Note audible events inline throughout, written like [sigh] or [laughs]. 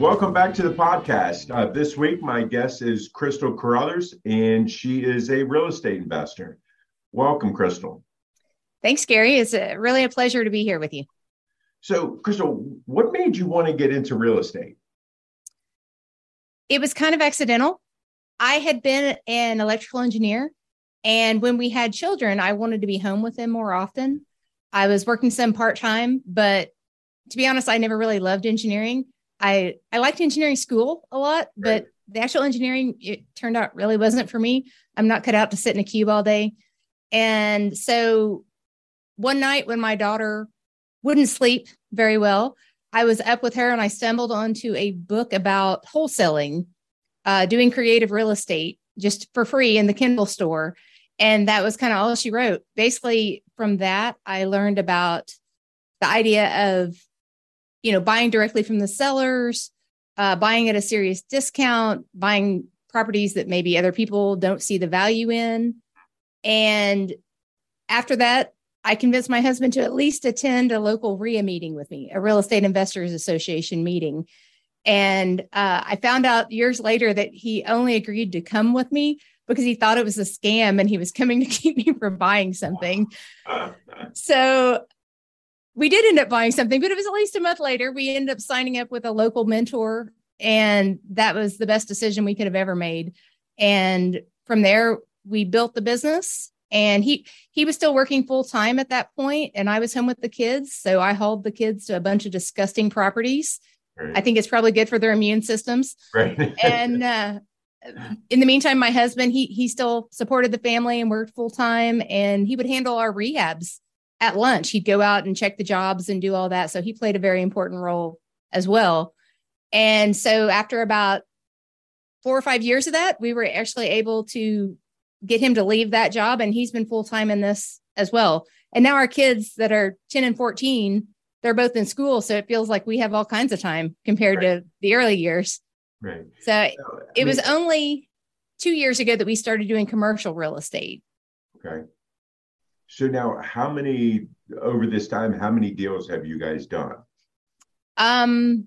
Welcome back to the podcast. Uh, this week, my guest is Crystal Carruthers, and she is a real estate investor. Welcome, Crystal. Thanks, Gary. It's a, really a pleasure to be here with you. So, Crystal, what made you want to get into real estate? It was kind of accidental. I had been an electrical engineer, and when we had children, I wanted to be home with them more often. I was working some part time, but to be honest, I never really loved engineering. I I liked engineering school a lot, but the actual engineering it turned out really wasn't for me. I'm not cut out to sit in a cube all day. And so one night when my daughter wouldn't sleep very well, I was up with her and I stumbled onto a book about wholesaling, uh, doing creative real estate just for free in the Kindle store. And that was kind of all she wrote. Basically, from that, I learned about the idea of you know, buying directly from the sellers, uh, buying at a serious discount, buying properties that maybe other people don't see the value in. And after that, I convinced my husband to at least attend a local REIA meeting with me, a Real Estate Investors Association meeting. And uh, I found out years later that he only agreed to come with me because he thought it was a scam and he was coming to [laughs] keep me from buying something. [laughs] so we did end up buying something, but it was at least a month later. We ended up signing up with a local mentor, and that was the best decision we could have ever made. And from there, we built the business. And he he was still working full time at that point, and I was home with the kids. So I hauled the kids to a bunch of disgusting properties. Right. I think it's probably good for their immune systems. Right. and uh, in the meantime, my husband he he still supported the family and worked full time, and he would handle our rehabs at lunch he'd go out and check the jobs and do all that. So he played a very important role as well. And so after about four or five years of that we were actually able to get him to leave that job and he's been full-time in this as well. And now our kids that are 10 and 14 they're both in school so it feels like we have all kinds of time compared right. to the early years. Right. So it mean, was only two years ago that we started doing commercial real estate. Okay so now, how many over this time? How many deals have you guys done? Um,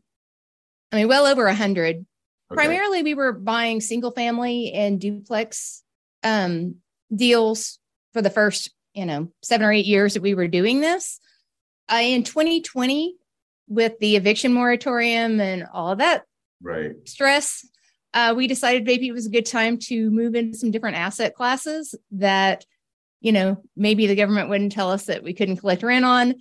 I mean, well over a hundred. Okay. Primarily, we were buying single family and duplex um, deals for the first, you know, seven or eight years that we were doing this. Uh, in 2020, with the eviction moratorium and all of that right stress, uh, we decided maybe it was a good time to move into some different asset classes that you know, maybe the government wouldn't tell us that we couldn't collect rent on.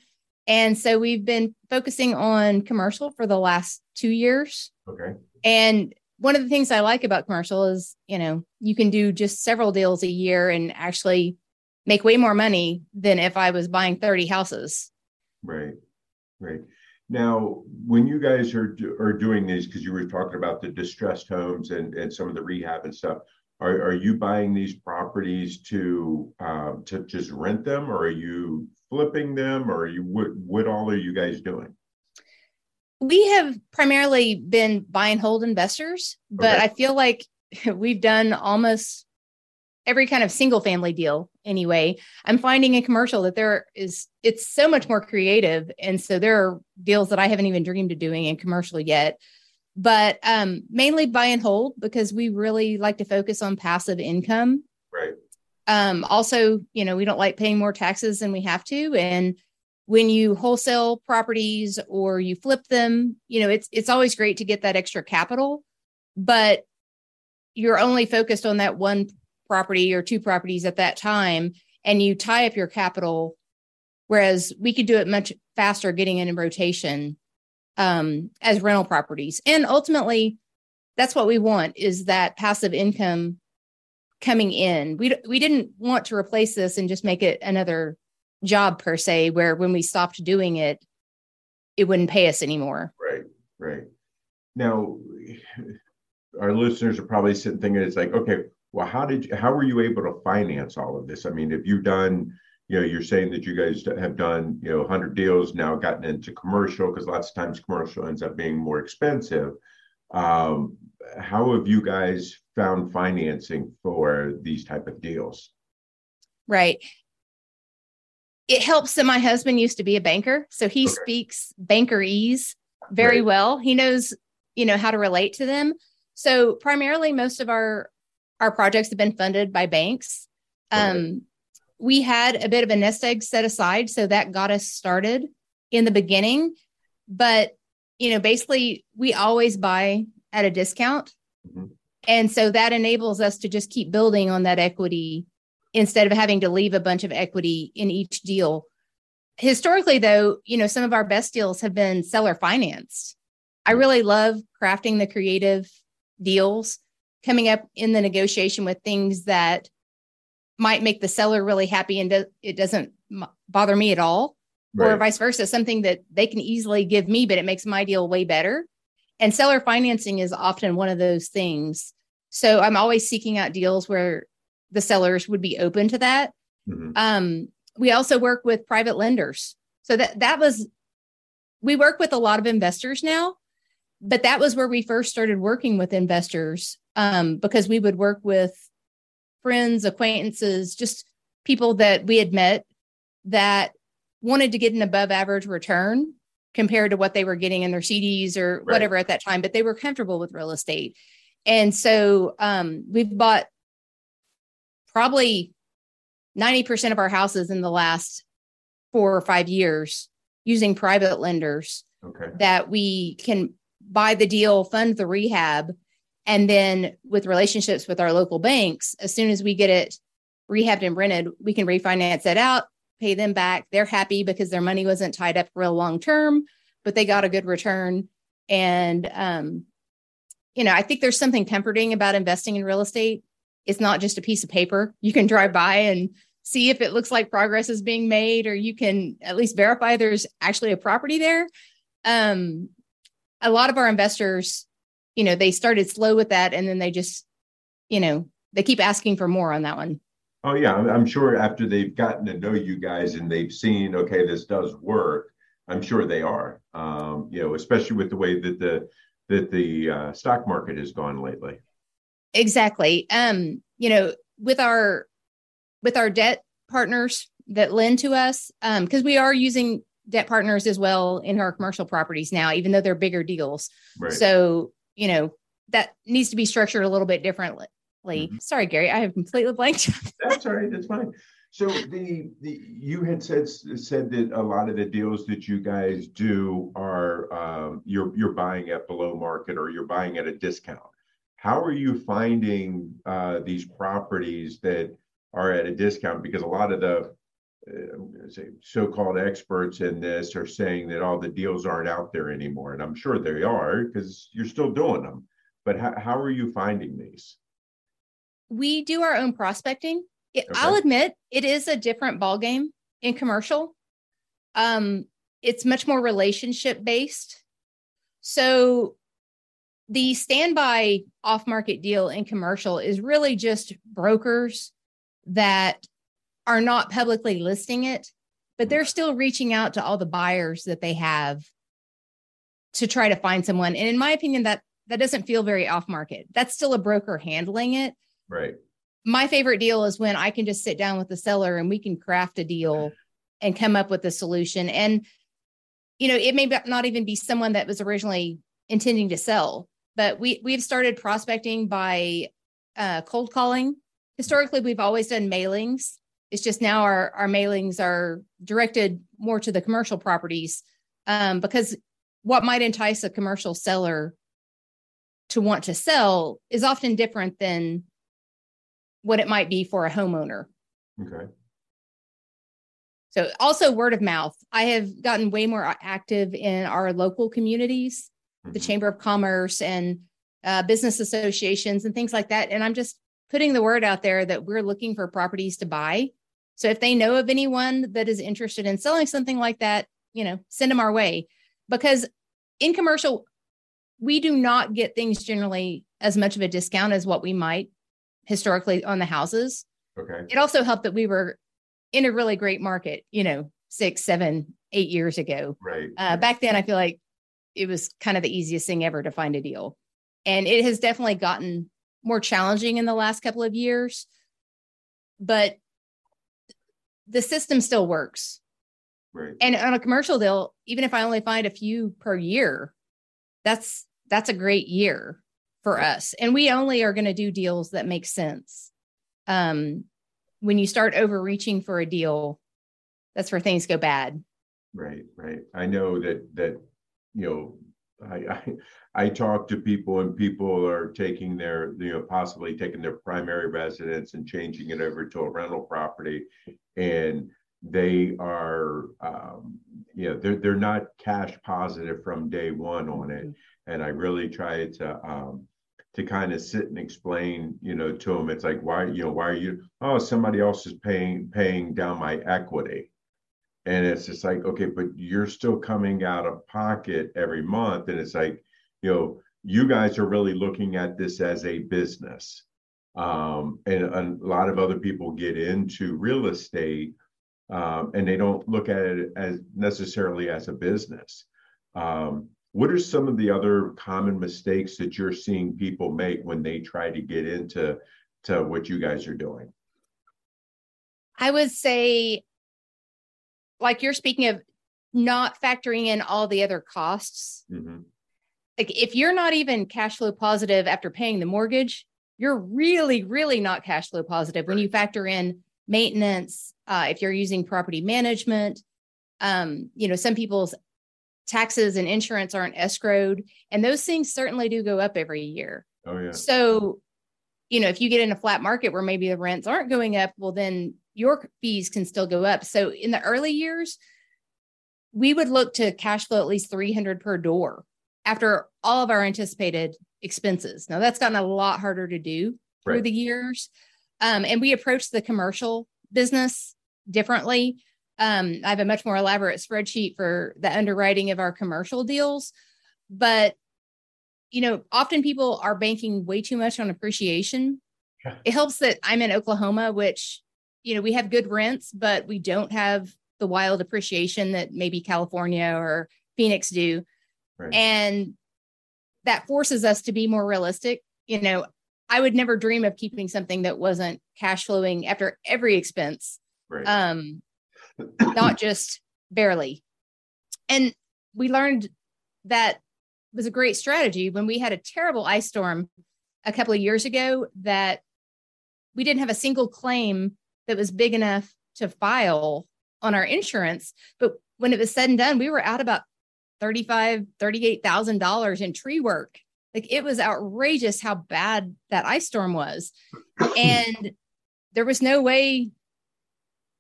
And so we've been focusing on commercial for the last two years. Okay. And one of the things I like about commercial is, you know, you can do just several deals a year and actually make way more money than if I was buying 30 houses. Right. Right. Now, when you guys are are doing these, because you were talking about the distressed homes and and some of the rehab and stuff, are, are you buying these properties to uh, to just rent them, or are you flipping them, or are you what what all are you guys doing? We have primarily been buy and hold investors, but okay. I feel like [laughs] we've done almost every kind of single family deal anyway. I'm finding in commercial that there is it's so much more creative. And so there are deals that I haven't even dreamed of doing in commercial yet. But um, mainly buy and hold because we really like to focus on passive income. Right. Um, also, you know, we don't like paying more taxes than we have to. And when you wholesale properties or you flip them, you know, it's it's always great to get that extra capital, but you're only focused on that one property or two properties at that time and you tie up your capital whereas we could do it much faster getting it in rotation um, as rental properties. And ultimately that's what we want is that passive income coming in. We we didn't want to replace this and just make it another job per se where when we stopped doing it it wouldn't pay us anymore. Right right. Now our listeners are probably sitting thinking it's like okay well how did you, how were you able to finance all of this? I mean have you've done you know you're saying that you guys have done you know 100 deals now gotten into commercial because lots of times commercial ends up being more expensive um, how have you guys found financing for these type of deals right it helps that my husband used to be a banker so he okay. speaks bankerese very right. well he knows you know how to relate to them so primarily most of our our projects have been funded by banks. Um, We had a bit of a nest egg set aside, so that got us started in the beginning. But you know, basically, we always buy at a discount, mm-hmm. and so that enables us to just keep building on that equity instead of having to leave a bunch of equity in each deal. Historically, though, you know, some of our best deals have been seller financed. I mm-hmm. really love crafting the creative deals coming up in the negotiation with things that might make the seller really happy and do, it doesn't bother me at all. Right. or vice versa something that they can easily give me but it makes my deal way better. And seller financing is often one of those things. So i'm always seeking out deals where the sellers would be open to that. Mm-hmm. um, we also work with private lenders. So that that was we work with a lot of investors now but that was where we first started working with investors um, because we would work with friends, acquaintances, just people that we had met that wanted to get an above average return compared to what they were getting in their CDs or right. whatever at that time, but they were comfortable with real estate. And so um, we've bought probably 90% of our houses in the last four or five years using private lenders okay. that we can buy the deal, fund the rehab, and then with relationships with our local banks, as soon as we get it rehabbed and rented, we can refinance it out, pay them back. They're happy because their money wasn't tied up real long term, but they got a good return. And um, you know, I think there's something comforting about investing in real estate. It's not just a piece of paper. You can drive by and see if it looks like progress is being made, or you can at least verify there's actually a property there. Um, a lot of our investors you know, they started slow with that and then they just, you know, they keep asking for more on that one. Oh yeah, I'm sure after they've gotten to know you guys and they've seen, okay, this does work. I'm sure they are. Um, you know, especially with the way that the that the uh, stock market has gone lately. Exactly. Um, you know, with our with our debt partners that lend to us, um, because we are using debt partners as well in our commercial properties now, even though they're bigger deals. Right. So you know, that needs to be structured a little bit differently. Mm-hmm. Sorry, Gary, I have completely blanked. [laughs] That's all right. That's fine. So the the you had said said that a lot of the deals that you guys do are um, you're you're buying at below market or you're buying at a discount. How are you finding uh, these properties that are at a discount? Because a lot of the uh, so-called experts in this are saying that all the deals aren't out there anymore, and I'm sure they are because you're still doing them. But how, how are you finding these? We do our own prospecting. It, okay. I'll admit it is a different ballgame in commercial. Um, it's much more relationship based. So the standby off market deal in commercial is really just brokers that are not publicly listing it, but they're still reaching out to all the buyers that they have to try to find someone. And in my opinion, that that doesn't feel very off market. That's still a broker handling it. Right. My favorite deal is when I can just sit down with the seller and we can craft a deal [laughs] and come up with a solution. And you know, it may not even be someone that was originally intending to sell, but we we've started prospecting by uh, cold calling. Historically, we've always done mailings. It's just now our our mailings are directed more to the commercial properties um, because what might entice a commercial seller to want to sell is often different than what it might be for a homeowner. Okay. So also word of mouth. I have gotten way more active in our local communities, mm-hmm. the Chamber of Commerce and uh, business associations and things like that. And I'm just putting the word out there that we're looking for properties to buy. So if they know of anyone that is interested in selling something like that, you know, send them our way. Because in commercial, we do not get things generally as much of a discount as what we might historically on the houses. Okay. It also helped that we were in a really great market, you know, six, seven, eight years ago. Right. Uh, back then, I feel like it was kind of the easiest thing ever to find a deal. And it has definitely gotten more challenging in the last couple of years. But the system still works. Right. And on a commercial deal, even if I only find a few per year, that's that's a great year for us. And we only are going to do deals that make sense. Um, when you start overreaching for a deal, that's where things go bad. Right, right. I know that that you know I, I, I talk to people and people are taking their you know possibly taking their primary residence and changing it over to a rental property, and they are um, you know they're they're not cash positive from day one on it, mm-hmm. and I really try to um, to kind of sit and explain, you know, to them. It's like, why, you know, why are you? Oh, somebody else is paying paying down my equity, and it's just like, okay, but you're still coming out of pocket every month, and it's like, you know, you guys are really looking at this as a business, um, and a lot of other people get into real estate, um, and they don't look at it as necessarily as a business. Um, what are some of the other common mistakes that you're seeing people make when they try to get into to what you guys are doing? I would say, like you're speaking of, not factoring in all the other costs. Mm-hmm. Like if you're not even cash flow positive after paying the mortgage, you're really, really not cash flow positive when you factor in maintenance. Uh, if you're using property management, um, you know, some people's taxes and insurance aren't escrowed and those things certainly do go up every year oh yeah so you know if you get in a flat market where maybe the rents aren't going up well then your fees can still go up so in the early years we would look to cash flow at least 300 per door after all of our anticipated expenses now that's gotten a lot harder to do through the years um, and we approach the commercial business differently um, I have a much more elaborate spreadsheet for the underwriting of our commercial deals. But, you know, often people are banking way too much on appreciation. Yeah. It helps that I'm in Oklahoma, which, you know, we have good rents, but we don't have the wild appreciation that maybe California or Phoenix do. Right. And that forces us to be more realistic. You know, I would never dream of keeping something that wasn't cash flowing after every expense. Right. Um, [coughs] not just barely. And we learned that was a great strategy when we had a terrible ice storm a couple of years ago that we didn't have a single claim that was big enough to file on our insurance but when it was said and done we were out about 35 38000 dollars in tree work like it was outrageous how bad that ice storm was [clears throat] and there was no way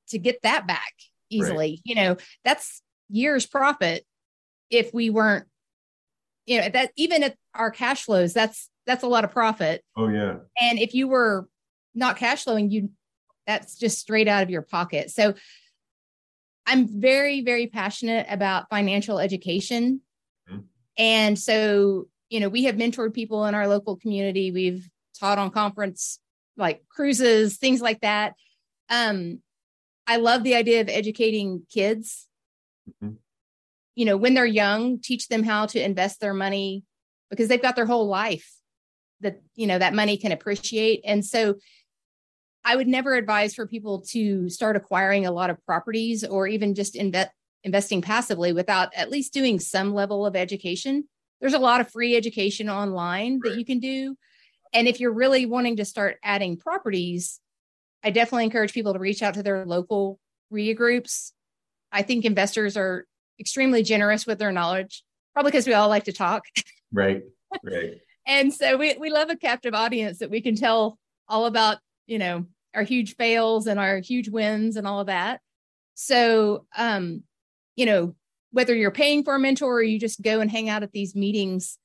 to get that back easily. Right. You know, that's years profit if we weren't, you know, that even at our cash flows, that's that's a lot of profit. Oh yeah. And if you were not cash flowing, you that's just straight out of your pocket. So I'm very, very passionate about financial education. Mm-hmm. And so, you know, we have mentored people in our local community. We've taught on conference like cruises, things like that. Um, I love the idea of educating kids. Mm-hmm. You know, when they're young, teach them how to invest their money because they've got their whole life that, you know, that money can appreciate. And so I would never advise for people to start acquiring a lot of properties or even just invest investing passively without at least doing some level of education. There's a lot of free education online that you can do. And if you're really wanting to start adding properties, I definitely encourage people to reach out to their local REIA groups. I think investors are extremely generous with their knowledge, probably because we all like to talk. [laughs] Right. Right. and so we, we love a captive audience that we can tell all about, you know, our huge fails and our huge wins and all of that. So um, you know, whether you're paying for a mentor or you just go and hang out at these meetings,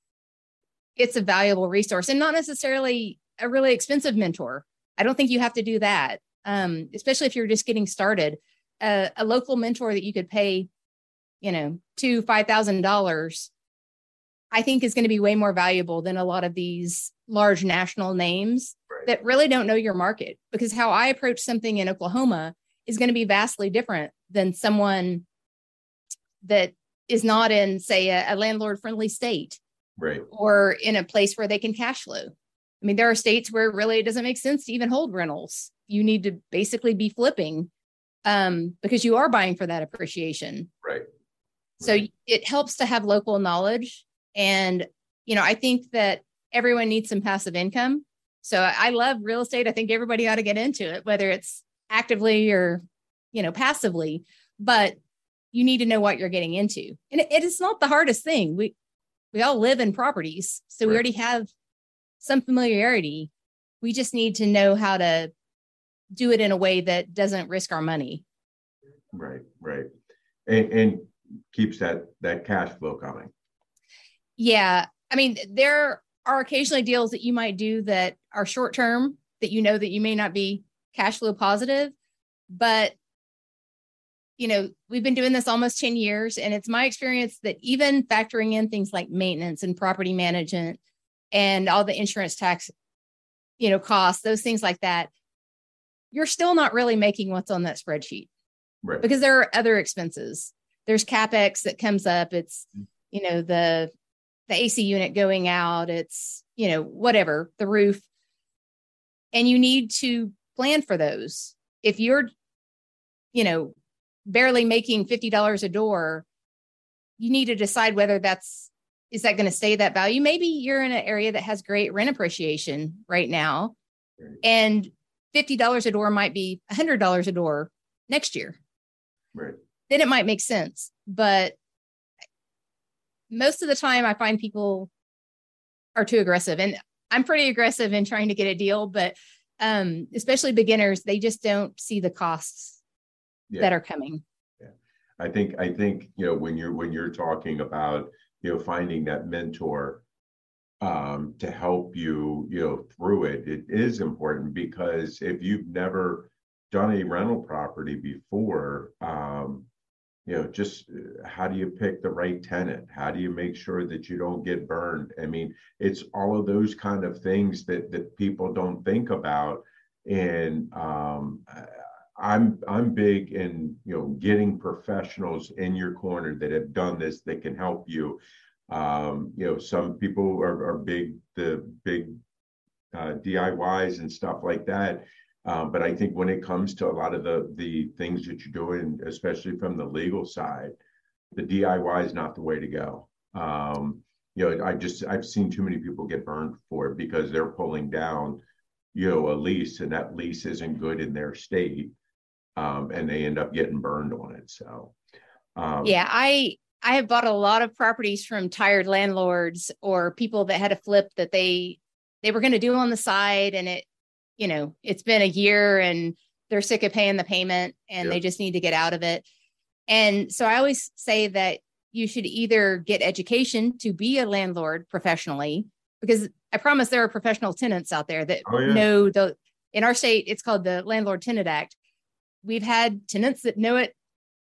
it's a valuable resource and not necessarily a really expensive mentor. I don't think you have to do that, um, especially if you're just getting started. Uh, a local mentor that you could pay, you know, two five thousand dollars, I think is going to be way more valuable than a lot of these large national names right. that really don't know your market. Because how I approach something in Oklahoma is going to be vastly different than someone that is not in, say, a, a landlord friendly state. Right. Or in a place where they can cash flow. I mean, there are states where really it doesn't make sense to even hold rentals. You need to basically be flipping um, because you are buying for that appreciation. Right. So right. it helps to have local knowledge. And, you know, I think that everyone needs some passive income. So I love real estate. I think everybody ought to get into it, whether it's actively or, you know, passively. But you need to know what you're getting into. And it, is not the hardest thing. We we all live in properties, so right. we already have some familiarity. We just need to know how to do it in a way that doesn't risk our money. Right, right. And, and keeps that that cash flow coming. Yeah. I mean, there are occasionally deals that you might do that are short term that you know that you may not be cash flow positive, but you know, we've been doing this almost 10 years, and it's my experience that even factoring in things like maintenance and property management and all the insurance tax, you know, costs, those things like that, you're still not really making what's on that spreadsheet. Right. Because there are other expenses. There's capex that comes up. It's, mm. you know, the the AC unit going out, it's, you know, whatever, the roof. And you need to plan for those. If you're, you know, barely making $50 a door, you need to decide whether that's is that going to stay that value? Maybe you're in an area that has great rent appreciation right now, right. and $50 a door might be $100 a door next year. Right. Then it might make sense. But most of the time, I find people are too aggressive. And I'm pretty aggressive in trying to get a deal, but um, especially beginners, they just don't see the costs yeah. that are coming. Yeah. I think I think you know when you're when you're talking about you know finding that mentor um, to help you you know through it, it is important because if you've never done a rental property before, um, you know, just uh, how do you pick the right tenant? How do you make sure that you don't get burned? I mean, it's all of those kind of things that that people don't think about. And um, I'm I'm big in you know getting professionals in your corner that have done this that can help you. Um, you know, some people are, are big the big uh, DIYs and stuff like that. Um, but I think when it comes to a lot of the the things that you're doing, especially from the legal side, the DIY is not the way to go. Um, you know, I just I've seen too many people get burned for it because they're pulling down, you know, a lease and that lease isn't good in their state um, and they end up getting burned on it. So, um, yeah, I I have bought a lot of properties from tired landlords or people that had a flip that they they were going to do on the side, and it you know it's been a year and they're sick of paying the payment and yep. they just need to get out of it. And so I always say that you should either get education to be a landlord professionally because I promise there are professional tenants out there that oh, yeah. know the in our state it's called the landlord tenant act we've had tenants that know it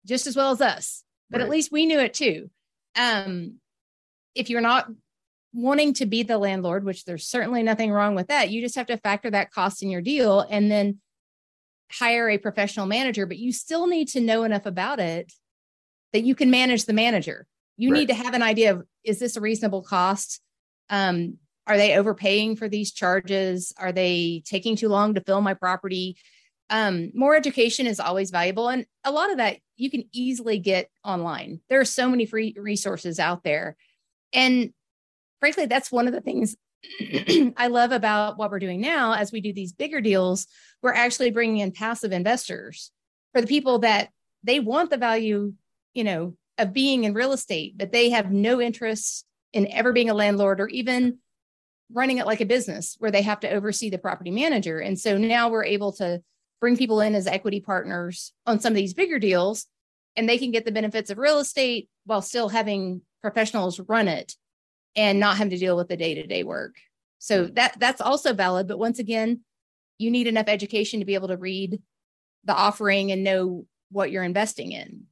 just as well as us, but right. at least we knew it too. Um, if you're not wanting to be the landlord, which there's certainly nothing wrong with that. You just have to factor that cost in your deal and then hire a professional manager, but you still need to know enough about it that you can manage the manager. You right. need to have an idea of is this a reasonable cost? Um, are they overpaying for these charges? Are they taking too long to fill my property? Um, more education is always valuable. And a lot of that you can easily get online. There are so many free resources out there. And frankly, that's one of the things [clears throat] I love about what we're doing now as we do these bigger deals. We're actually bringing in passive investors for the people that they want the value, you know, of being in real estate, but they have no interest in ever being a landlord or even running it like a business where they have to oversee the property manager. And so now we're able to bring people in as equity partners on some of these bigger deals and they can get the benefits of real estate while still having professionals run it and not having to deal with the day-to-day work. So that that's also valid, but once again, you need enough education to be able to read the offering and know what you're investing in.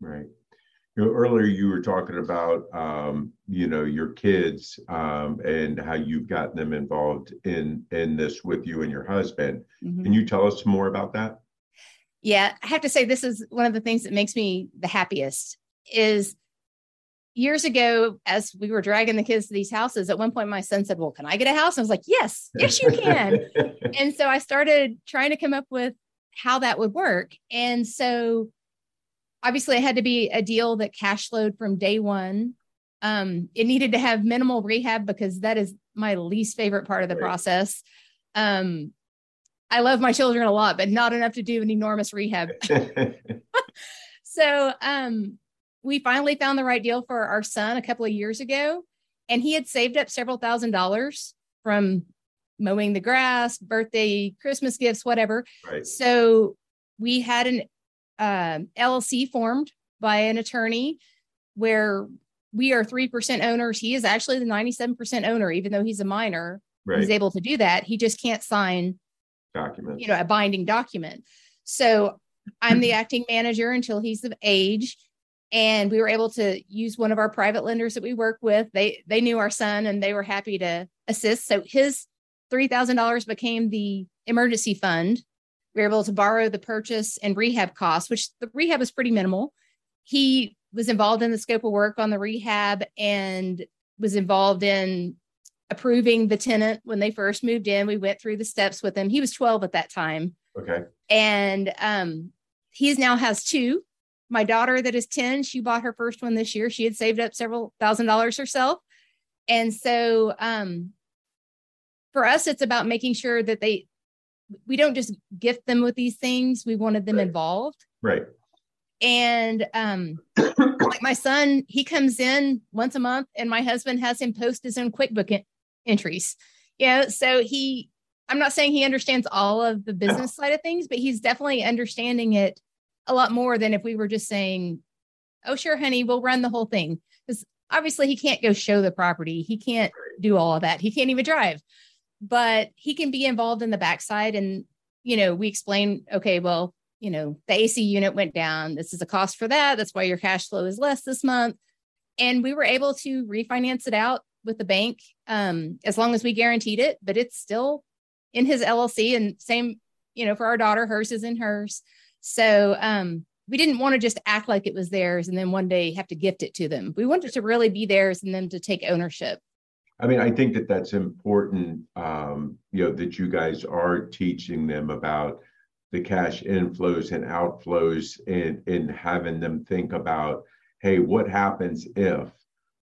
Right you know, earlier you were talking about um, you know your kids um, and how you've gotten them involved in in this with you and your husband. Mm-hmm. Can you tell us more about that? Yeah, I have to say this is one of the things that makes me the happiest is years ago as we were dragging the kids to these houses at one point my son said well can i get a house i was like yes yes you can [laughs] and so i started trying to come up with how that would work and so obviously it had to be a deal that cash flowed from day one. Um, it needed to have minimal rehab because that is my least favorite part of the right. process. Um, I love my children a lot, but not enough to do an enormous rehab. [laughs] [laughs] so um, we finally found the right deal for our son a couple of years ago, and he had saved up several thousand dollars from mowing the grass, birthday, Christmas gifts, whatever. Right. So we had an uh, LLC formed by an attorney where we are 3% owners. He is actually the 97% owner, even though he's a minor. Right. He's able to do that. He just can't sign documents, you know, a binding document. So I'm the [clears throat] acting manager until he's of age. And we were able to use one of our private lenders that we work with. They they knew our son and they were happy to assist. So his three thousand dollars became the emergency fund we were able to borrow the purchase and rehab costs, which the rehab was pretty minimal. He was involved in the scope of work on the rehab and was involved in approving the tenant when they first moved in. We went through the steps with him. He was 12 at that time. Okay. And um, he now has two. My daughter, that is 10, she bought her first one this year. She had saved up several thousand dollars herself. And so um, for us, it's about making sure that they we don't just gift them with these things. We wanted them right. involved. Right. And um, like my son, he comes in once a month, and my husband has him post his own QuickBook en- entries. Yeah. So he, I'm not saying he understands all of the [clears throat] business side of things, but he's definitely understanding it a lot more than if we were just saying, "Oh, sure, honey, we'll run the whole thing." Because obviously, he can't go show the property. He can't do all of that. He can't even drive but he can be involved in the backside. And, you know, we explain, okay, well, you know, the AC unit went down. This is a cost for that. That's why your cash flow is less this month. And we were able to refinance it out with the bank um, as long as we guaranteed it, but it's still in his LLC and same, you know, for our daughter, hers is in hers. So um, we didn't want to just act like it was theirs and then one day have to gift it to them. We wanted to really be theirs and them to take ownership. I mean, I think that that's important, um, you know, that you guys are teaching them about the cash inflows and outflows and, and having them think about, hey, what happens if?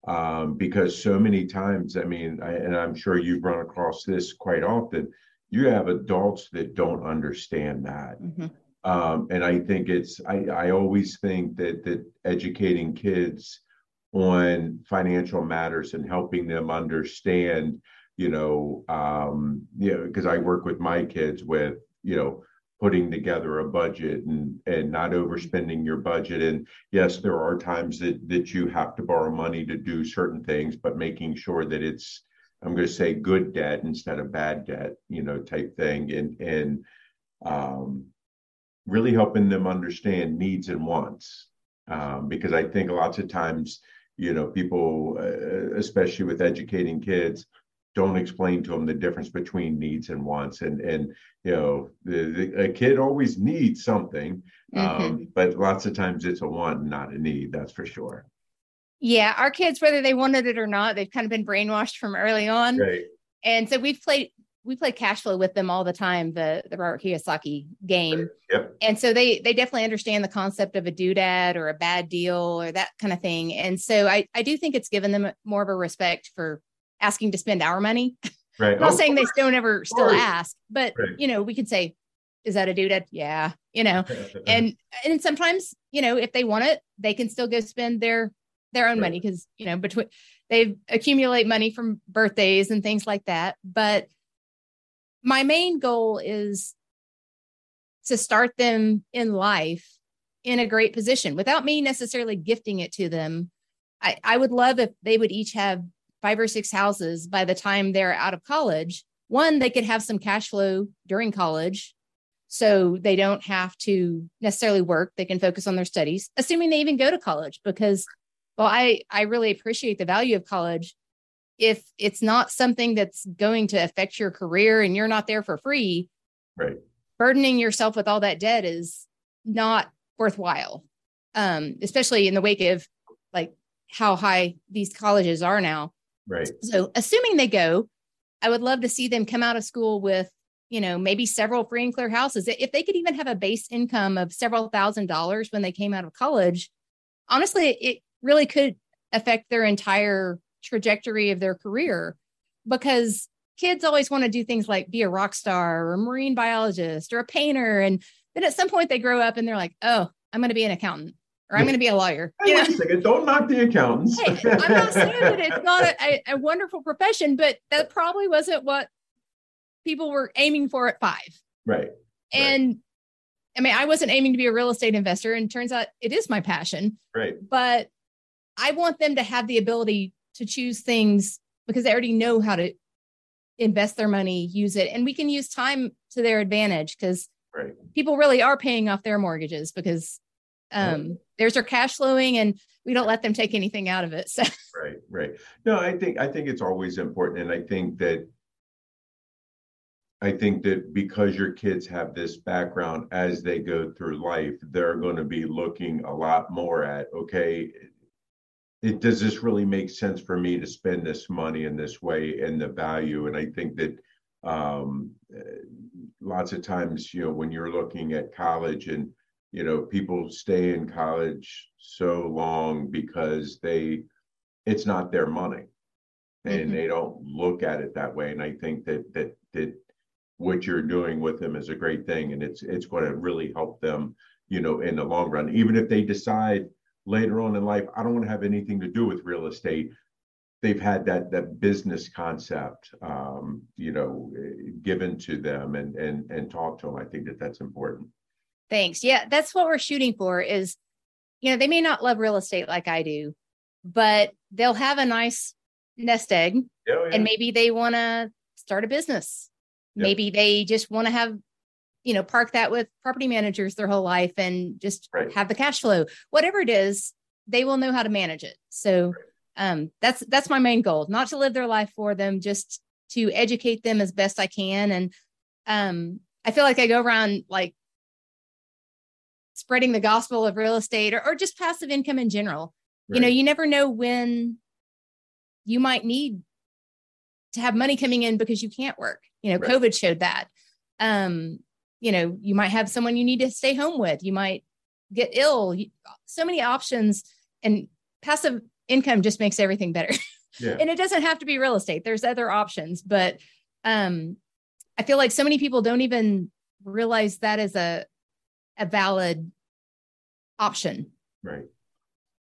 Um, because so many times, I mean, I, and I'm sure you've run across this quite often, you have adults that don't understand that. Mm-hmm. Um, and I think it's, I, I always think that that educating kids on financial matters and helping them understand you know um you know because i work with my kids with you know putting together a budget and and not overspending your budget. And yes there are times that that you have to borrow money to do certain things but making sure that it's i'm going to say good debt instead of bad debt you know type thing. And and um really helping them understand needs and wants um, because i think lots of times you know people uh, especially with educating kids don't explain to them the difference between needs and wants and and you know the, the, a kid always needs something mm-hmm. um, but lots of times it's a want not a need that's for sure yeah our kids whether they wanted it or not they've kind of been brainwashed from early on right. and so we've played we play cash flow with them all the time the the Robert Kiyosaki game yep. and so they they definitely understand the concept of a doodad or a bad deal or that kind of thing and so I I do think it's given them more of a respect for asking to spend our money. Right. I'm [laughs] not oh, saying they don't ever still ask, but right. you know, we could say, is that a doodad? Yeah, you know, [laughs] and and sometimes, you know, if they want it, they can still go spend their their own right. money because you know, between they accumulate money from birthdays and things like that. But my main goal is to start them in life in a great position without me necessarily gifting it to them. I, I would love if they would each have five or six houses by the time they're out of college, one, they could have some cash flow during college. So they don't have to necessarily work. They can focus on their studies, assuming they even go to college, because well, I, I really appreciate the value of college. If it's not something that's going to affect your career and you're not there for free, right. burdening yourself with all that debt is not worthwhile. Um, especially in the wake of like how high these colleges are now. Right. So, assuming they go, I would love to see them come out of school with, you know, maybe several free and clear houses. If they could even have a base income of several thousand dollars when they came out of college, honestly, it really could affect their entire trajectory of their career because kids always want to do things like be a rock star or a marine biologist or a painter. And then at some point they grow up and they're like, oh, I'm going to be an accountant or I'm going to be a lawyer. Hey, wait a second. Don't knock the accountants. hey, I'm not saying that it's not a, a, a, wonderful profession, but that probably wasn't what people were aiming for at five. Right. And right. I mean, I wasn't aiming to be a real estate investor, and turns out it is my passion. Right. But I want them to have the ability to choose things because they already know how to invest their money, use it, and we can use time to their advantage because right. people really are paying off their mortgages because um, there's their cash flowing and we don't let them take anything out of it. So [laughs] right, right. No, I think I think it's always important. And I think that I think that because your kids have this background as they go through life, they're going to be looking a lot more at, okay, it, does this really make sense for me to spend this money in this way and the value? And I think that um, lots of times, you know, when you're looking at college and you know people stay in college so long because they it's not their money and mm-hmm. they don't look at it that way and i think that that that what you're doing with them is a great thing and it's it's going to really help them you know in the long run even if they decide later on in life i don't want to have anything to do with real estate they've had that that business concept um, you know given to them and and and taught to them i think that that's important Thanks. Yeah, that's what we're shooting for is, you know, they may not love real estate like I do, but they'll have a nice nest egg oh, yeah. and maybe they want to start a business. Maybe they just want to have, you know, park that with property managers their whole life and just right. have the cash flow. Whatever it is, they will know how to manage it. So um that's that's my main goal, not to live their life for them, just to educate them as best I can. And um I feel like I go around like spreading the gospel of real estate or, or just passive income in general. Right. You know, you never know when you might need to have money coming in because you can't work. You know, right. COVID showed that. Um, you know, you might have someone you need to stay home with. You might get ill. So many options and passive income just makes everything better. [laughs] Yeah. and it doesn't have to be real estate. There's other options, but um I feel like so many people don't even realize that is a a valid option. Right.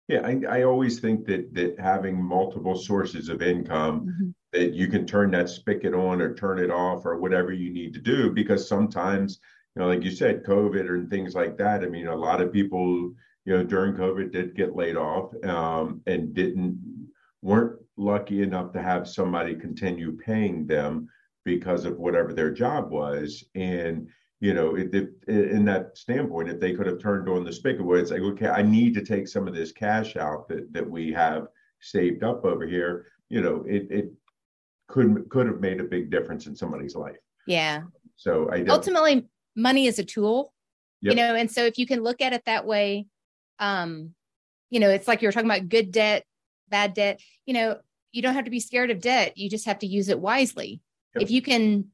Yeah, I, I always think that that having multiple sources of income mm-hmm. That you can turn that spigot on or turn it off or whatever you need to do because sometimes you know like you said COVID and things like that. I mean, a lot of people you know during COVID did get laid off um, and didn't weren't lucky enough to have somebody continue paying them because of whatever their job was and you know, if, if, in that standpoint, if they could have turned on the spigot where it's like, okay, I need to take some of this cash out that, that we have saved up over here, you know, it it could could have made a big difference in somebody's life. Yeah. So I ultimately money is a tool, yep. you know, and so if you can look at it that way, um, you know, it's like you were talking about good debt, bad debt, you know, you don't have to be scared of debt. You just have to use it wisely. Yep. If you can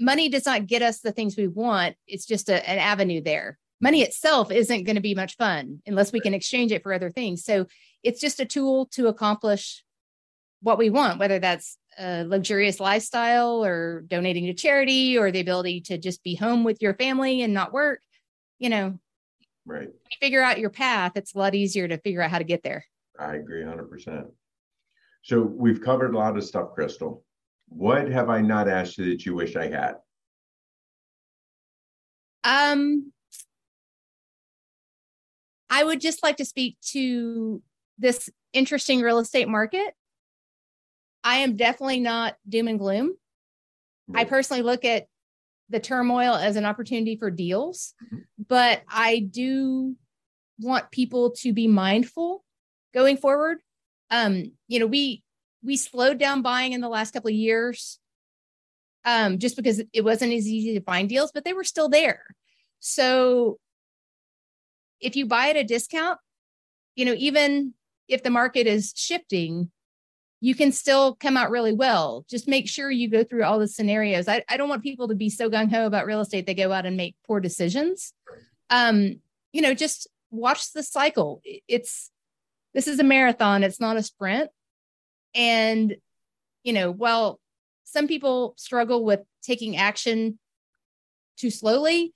money does not get us the things we want. It's just a, an avenue there. Money itself isn't going to be much fun unless we can exchange it for other things. So it's just a tool to accomplish what we want, whether that's a luxurious lifestyle or donating to charity or the ability to just be home with your family and not work. You know, right. you figure out your path, it's a lot easier to figure out how to get there. I agree 100%. So we've covered a lot of stuff, Crystal. What have I not asked you that you wish I had? Um, I would just like to speak to this interesting real estate market. I am definitely not doom and gloom. Right. I personally look at the turmoil as an opportunity for deals, mm-hmm. but I do want people to be mindful going forward. Um, you know, we we slowed down buying in the last couple of years um, just because it wasn't as easy to find deals, but they were still there. So if you buy at a discount, you know, even if the market is shifting, you can still come out really well. Just make sure you go through all the scenarios. I, I don't want people to be so gung ho about real estate, they go out and make poor decisions. Um, you know, just watch the cycle. It's this is a marathon, it's not a sprint. And, you know, while some people struggle with taking action too slowly,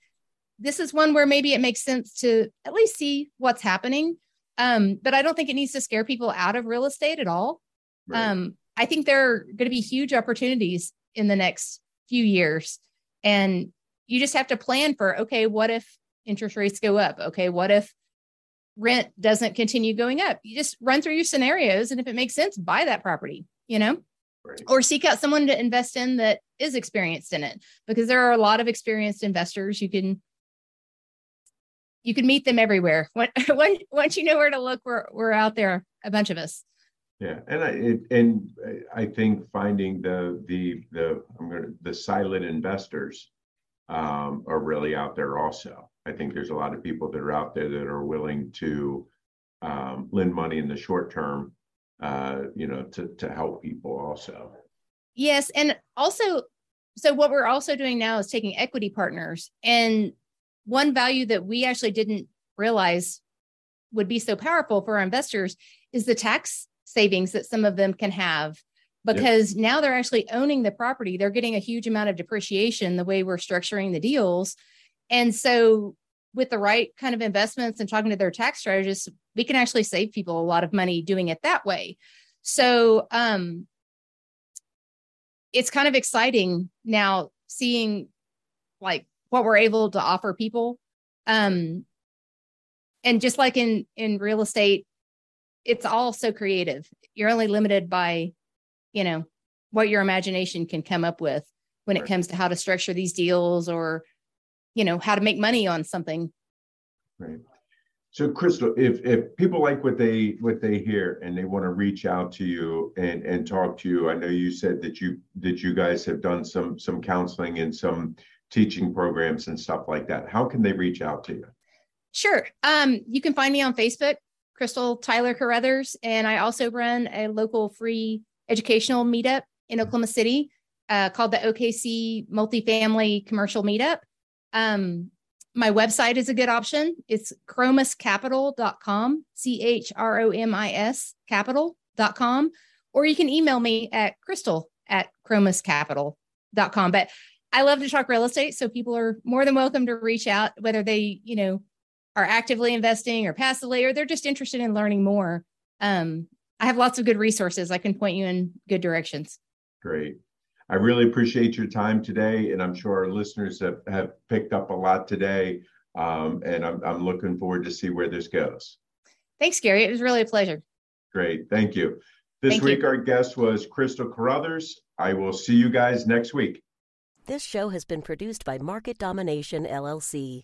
this is one where maybe it makes sense to at least see what's happening. Um, but I don't think it needs to scare people out of real estate at all. Right. Um, I think there are going to be huge opportunities in the next few years. And you just have to plan for okay, what if interest rates go up? Okay, what if rent doesn't continue going up. You just run through your scenarios. And if it makes sense, buy that property, you know, right. or seek out someone to invest in that is experienced in it because there are a lot of experienced investors. You can, you can meet them everywhere. Once, [laughs] once you know where to look, we're, we're out there, a bunch of us. Yeah, and I it, and I think finding the the the I'm gonna the silent investors um, are really out there also. I think there's a lot of people that are out there that are willing to um, lend money in the short term, uh, you know, to to help people also. Yes, and also, so what we're also doing now is taking equity partners, and one value that we actually didn't realize would be so powerful for our investors is the tax savings that some of them can have because yep. now they're actually owning the property. They're getting a huge amount of depreciation the way we're structuring the deals. And so, with the right kind of investments and talking to their tax strategists, we can actually save people a lot of money doing it that way. So, um, it's kind of exciting now seeing like what we're able to offer people. Um, and just like in in real estate, it's all so creative. You're only limited by you know what your imagination can come up with when it comes to how to structure these deals or you know how to make money on something. Right. So crystal if if people like what they what they hear and they want to reach out to you and and talk to you i know you said that you that you guys have done some some counseling and some teaching programs and stuff like that. How can they reach out to you? Sure. Um you can find me on facebook crystal tyler carruthers and i also run a local free educational meetup in Oklahoma City uh, called the OKC Multifamily Commercial Meetup. Um, my website is a good option. It's chromiscapital.com, C H R O M I S capital.com, or you can email me at crystal at chromiscapital.com. But I love to talk real estate. So people are more than welcome to reach out, whether they, you know, are actively investing or passively, or they're just interested in learning more. Um, I have lots of good resources. I can point you in good directions. Great. I really appreciate your time today, and I'm sure our listeners have, have picked up a lot today. Um, and I'm, I'm looking forward to see where this goes. Thanks, Gary. It was really a pleasure. Great. Thank you. This Thank week, you. our guest was Crystal Carruthers. I will see you guys next week. This show has been produced by Market Domination LLC.